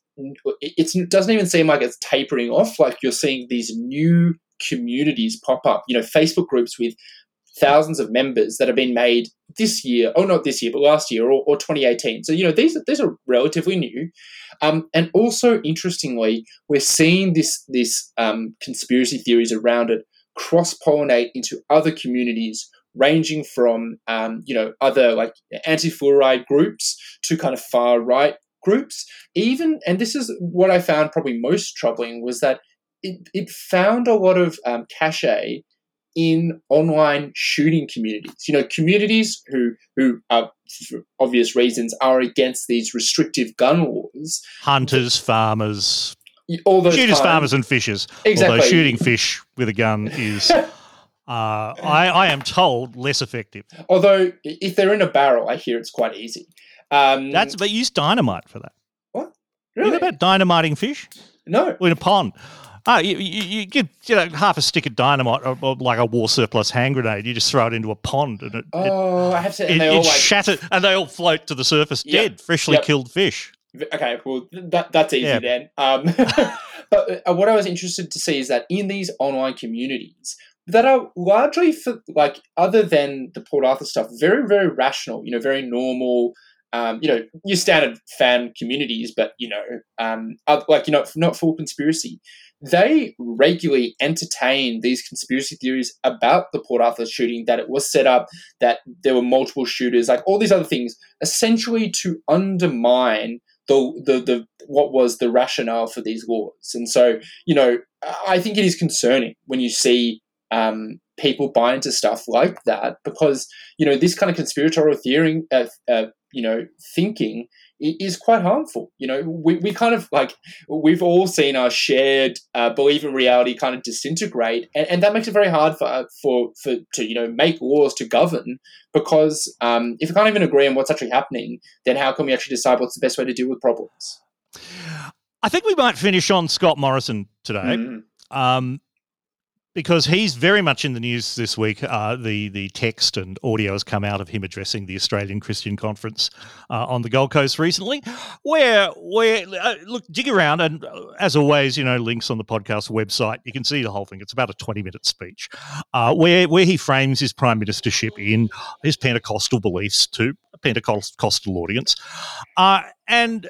it doesn't even seem like it's tapering off. Like you're seeing these new communities pop up, you know, Facebook groups with thousands of members that have been made this year, oh, not this year, but last year or, or 2018. So, you know, these, these are relatively new. Um, and also, interestingly, we're seeing this, this um, conspiracy theories around it cross pollinate into other communities ranging from um, you know other like anti-fluoride groups to kind of far right groups even and this is what i found probably most troubling was that it, it found a lot of um, cachet in online shooting communities you know communities who who are for obvious reasons are against these restrictive gun laws Hunters, farmers, all those shooters, farmers, and fishers. Exactly. Although shooting fish with a gun is, uh, I, I am told, less effective. although if they're in a barrel i hear it's quite easy um, That's but use dynamite for that. what You really know about dynamiting fish no in a pond? Oh, you, you, you get you know half a stick of dynamite or, or like a war surplus hand grenade. You just throw it into a pond and it, it, Oh, I have to. it, And they it all like. shatter and they all float to the surface Yep. dead, freshly Yep. killed fish. Okay, well that that's easy Yeah. then. Um, but uh, what I was interested to see is that in these online communities that are largely for like other than the Port Arthur stuff, very very rational. You know, very normal. Um, you know, your standard fan communities, but you know, um, like you know, not full conspiracy. They regularly entertain these conspiracy theories about the Port Arthur shooting, that it was set up, that there were multiple shooters, like all these other things, essentially to undermine the, the the what was the rationale for these laws. And so, you know, I think it is concerning when you see um, people buy into stuff like that because you know this kind of conspiratorial theory, uh, uh, you know, thinking is quite harmful. You know, we, we kind of like we've all seen our shared uh, belief in reality kind of disintegrate, and, and that makes it very hard for for for to you know make laws to govern because um, if we can't even agree on what's actually happening, then how can we actually decide what's the best way to deal with problems? I think we might finish on Scott Morrison today. Mm. um, because he's very much in the news this week. Uh, the the text and audio has come out of him addressing the Australian Christian Conference uh, on the Gold Coast recently, where where uh, look dig around and uh, as always, you know, links on the podcast website. You can see the whole thing. It's about a twenty minute speech uh, where where he frames his prime ministership in his Pentecostal beliefs to a Pentecostal audience, uh, and.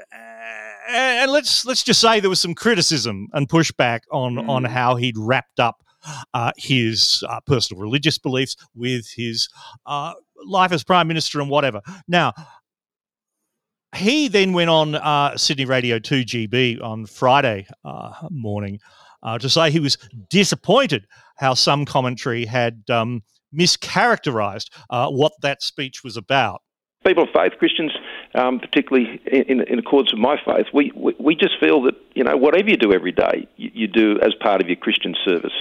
And let's let's just say there was some criticism and pushback on on Mm. how he'd wrapped up uh, his uh, personal religious beliefs with his uh, life as prime minister and whatever. Now, he then went on uh, Sydney Radio 2GB on Friday uh, morning uh, to say he was disappointed how some commentary had um, mischaracterized uh, what that speech was about. People of faith, Christians, um, particularly in, in, accordance with my faith, we, we, we, just feel that, you know, whatever you do every day, you, you do as part of your Christian service.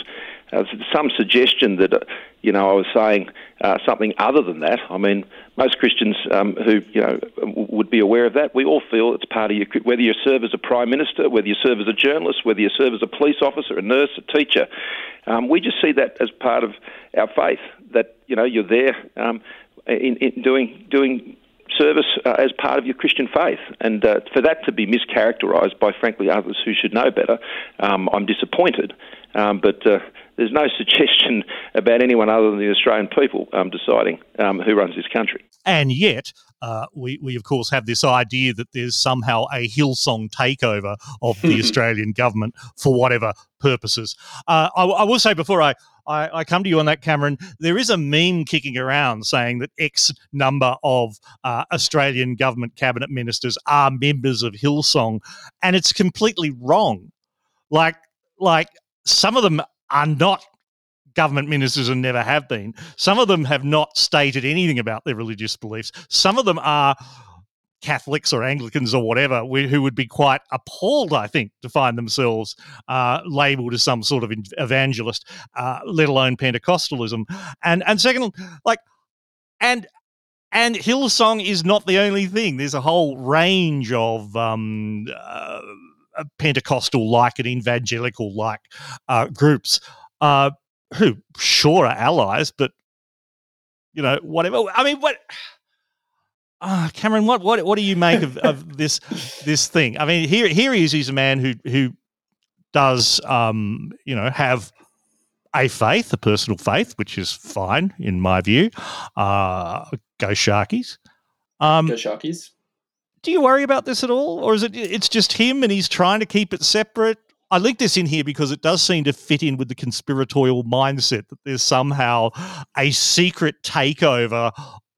Uh, some suggestion that, uh, you know, I was saying uh, something other than that. I mean, most Christians um, who, you know, would be aware of that. We all feel it's part of your, whether you serve as a prime minister, whether you serve as a journalist, whether you serve as a police officer, a nurse, a teacher. Um, we just see that as part of our faith. That you know, you're there um, in, in doing doing service uh, as part of your Christian faith. And uh, for that to be mischaracterised by, frankly, others who should know better, um, I'm disappointed. Um, but uh, there's no suggestion about anyone other than the Australian people um, deciding um, who runs this country. And yet, uh, we, we of course have this idea that there's somehow a Hillsong takeover of the Australian government for whatever purposes. Uh, I, I, will say before I, I, I, come to you on that, Cameron, there is a meme kicking around saying that X number of uh, Australian government cabinet ministers are members of Hillsong, and it's completely wrong. Like, like some of them are not government ministers and never have been. Some of them have not stated anything about their religious beliefs. Some of them are Catholics or Anglicans or whatever who would be quite appalled, I think, to find themselves uh, labelled as some sort of evangelist, uh, let alone Pentecostalism. And and second, like, and and Hillsong is not the only thing. There's a whole range of um, uh, Pentecostal like and evangelical like uh, groups uh, who sure are allies, but you know whatever. I mean, what? Uh, Cameron, what what what do you make of, of this this thing? I mean, here here he is. He's a man who who does um, you know have a faith, a personal faith, which is fine in my view. Uh, go Sharkies. Um, go Sharkies do you worry about this at all, or is it it's just him and he's trying to keep it separate? I link this in here because it does seem to fit in with the conspiratorial mindset that there's somehow a secret takeover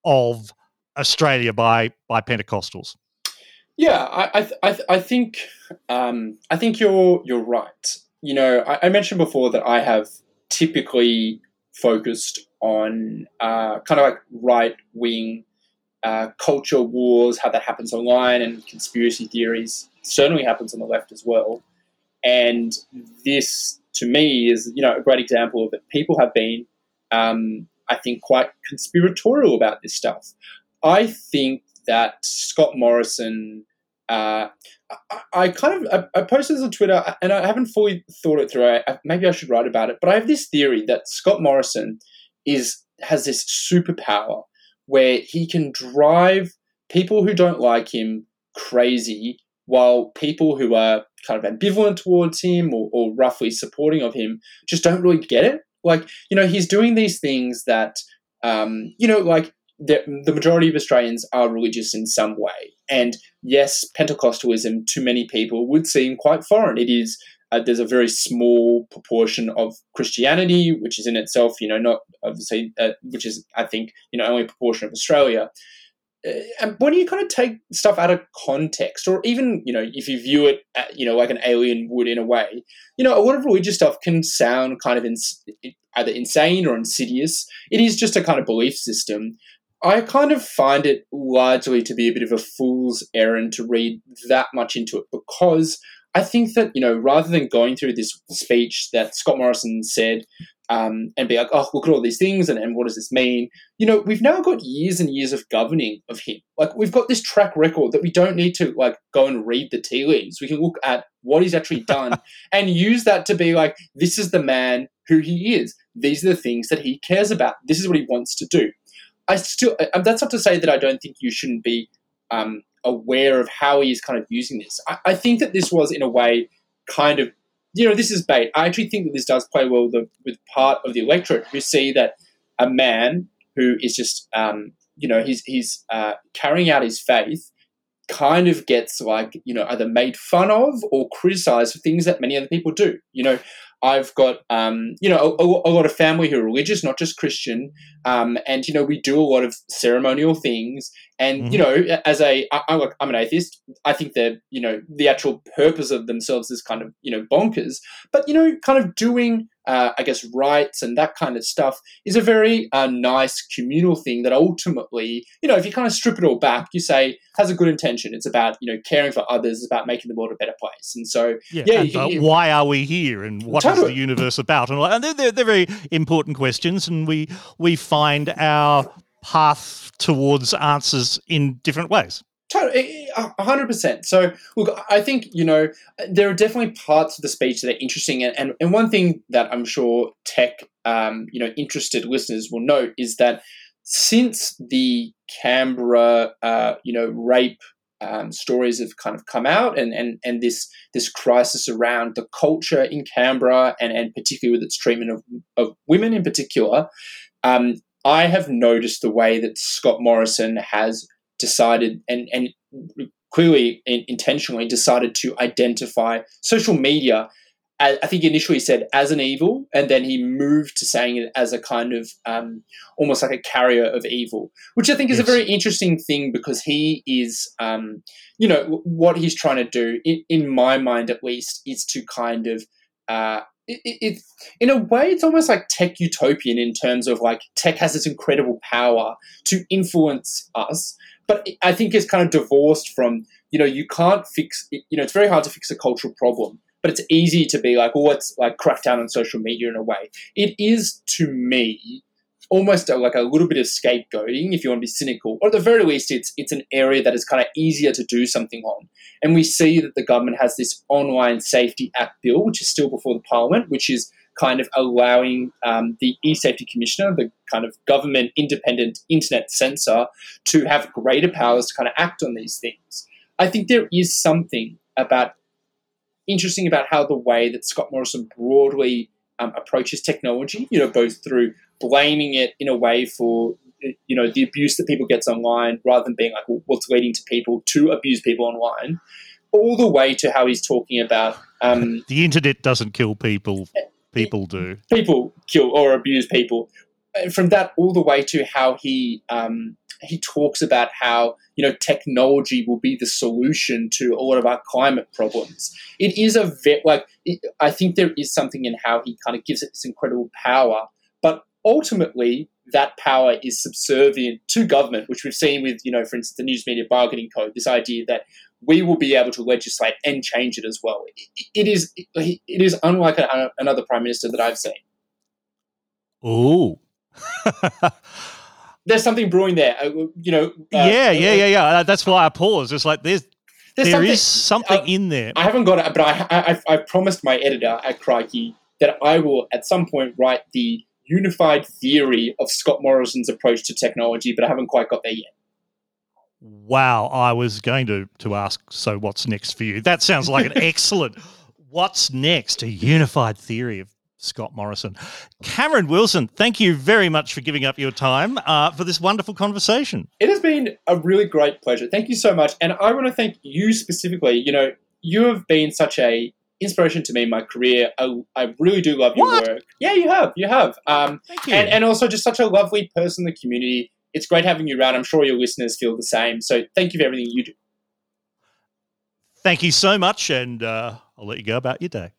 of Australia by by Pentecostals. Yeah, I I, I, I think um, I think you're you're right. You know, I, I mentioned before that I have typically focused on uh, kind of like right wing uh, culture wars, how that happens online, and conspiracy theories certainly happens on the left as well. And this, to me, is you know a great example of. People have been, um, I think, quite conspiratorial about this stuff. I think that Scott Morrison. Uh, I, I, kind of I, I, posted this on Twitter, and I haven't fully thought it through. I, maybe I should write about it. But I have this theory that Scott Morrison is has this superpower where he can drive people who don't like him crazy while people who are kind of ambivalent towards him or, or roughly supporting of him just don't really get it. Like, you know, he's doing these things that, um, you know, like the, the majority of Australians are religious in some way. And yes, Pentecostalism to many people would seem quite foreign. It is uh, there's a very small proportion of Christianity, which is in itself, you know, not obviously, uh, which is, I think, you know, only a proportion of Australia. Uh, and when you kind of take stuff out of context, or even, you know, if you view it, at, uh, you know, like an alien would in a way, you know, a lot of religious stuff can sound kind of either insane or insidious. It is just a kind of belief system. I kind of find it largely to be a bit of a fool's errand to read that much into it because I think that, you know, rather than going through this speech that Scott Morrison said um, and be like, oh, look at all these things and, and what does this mean? You know, we've now got years and years of governing of him. Like, we've got this track record that we don't need to, like, go and read the tea leaves. We can look at what he's actually done and use that to be like, this is the man who he is. These are the things that he cares about. This is what he wants to do. I still, that's not to say that I don't think you shouldn't be um, aware of how he is kind of using this. I, I, think that this was, in a way, kind of, you know, this is bait. I actually think that this does play well the, with part of the electorate who see that a man who is just, um, you know, he's, he's uh, carrying out his faith kind of gets like, you know, either made fun of or criticized for things that many other people do. You know, I've got, um, you know, a, a, lot of family who are religious, not just Christian. Um, and, you know, we do a lot of ceremonial things. And, mm-hmm. you know, as a, I, I'm an atheist, I think that, you know, the actual purpose of themselves is kind of, you know, bonkers. But, you know, kind of doing uh, I guess, rites and that kind of stuff is a very uh, nice communal thing that ultimately, you know, if you kind of strip it all back, you say has a good intention. It's about, you know, caring for others, it's about making the world a better place. And so, yeah, yeah and, uh, why are we here and what totally. is the universe about? And, and they're, they're, they're very important questions, and we we find our path towards answers in different ways. Totally, hundred percent. So, look, I think you know there are definitely parts of the speech that are interesting, and and, and one thing that I'm sure tech, um, you know, interested listeners will note is that since the Canberra, uh, you know, rape um, stories have kind of come out, and and and this this crisis around the culture in Canberra, and and particularly with its treatment of of women in particular, um, I have noticed the way that Scott Morrison has decided and and clearly intentionally decided to identify social media I think initially said as an evil, and then he moved to saying it as a kind of um, almost like a carrier of evil, which I think is yes. a very interesting thing because he is, um, you know, what he's trying to do, in, in, my mind at least, is to kind of. Uh, it, it, in a way, it's almost like tech utopian in terms of like tech has this incredible power to influence us, but I think it's kind of divorced from you know you can't fix you know it's very hard to fix a cultural problem but it's easy to be like well let's like crack down on social media in a way. It is to me almost a, like a little bit of scapegoating if you want to be cynical or at the very least it's it's an area that is kind of easier to do something on and we see that the government has this online safety act bill which is still before the parliament which is kind of allowing um, the e-safety commissioner, the kind of government independent internet censor, to have greater powers to kind of act on these things. I think there is something about interesting about how the way that Scott Morrison broadly um, approaches technology, you know, both through blaming it in a way for you know the abuse that people gets online rather than being like well, what's leading to people to abuse people online all the way to how he's talking about um, the internet doesn't kill people people do. People kill or abuse people. And from that all the way to how he um, he talks about how you know technology will be the solution to a lot of our climate problems. It is a very like it, I think there is something in how he kind of gives it this incredible power, but ultimately that power is subservient to government, which we've seen with you know for instance the news media bargaining code. This idea that we will be able to legislate and change it as well. it is it is unlike another prime minister that I've seen. Oh. There's something brewing there. Uh, you know. Uh, yeah, yeah, yeah, yeah. Uh, that's why I pause. It's like there's. There's there something, is something uh, in there. I haven't got it, but I, I, I promised my editor at Crikey that I will at some point write the unified theory of Scott Morrison's approach to technology, but I haven't quite got there yet. Wow, I was going to to ask. So, what's next for you? That sounds like an excellent. What's next? A unified theory of Scott Morrison. Cameron Wilson, thank you very much for giving up your time uh, for this wonderful conversation. It has been a really great pleasure. Thank you so much, and I want to thank you specifically. You know, you have been such a inspiration to me in my career. I, I really do love your what? work. Yeah, you have, you have. Um, thank you. And, and also just such a lovely person in the community it's great having you around. I'm sure your listeners feel the same. So thank you for everything you do. Thank you so much, and uh, I'll let you go about your day.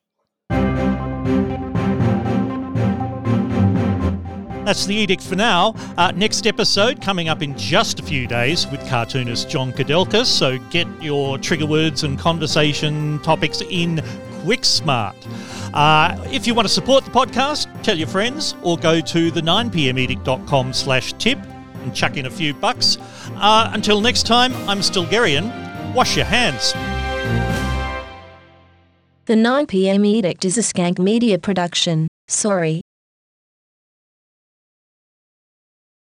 That's the edict for now. Uh, next episode coming up in just a few days with cartoonist Jon Kudelka. So get your trigger words and conversation topics in quick smart. Uh, if you want to support the podcast, tell your friends or go to the 9pmedict.com slash tip and chuck in a few bucks. Uh, until next time, I'm Stilgherrian. Wash your hands. The 9pm Edict is a Skank Media production. Sorry.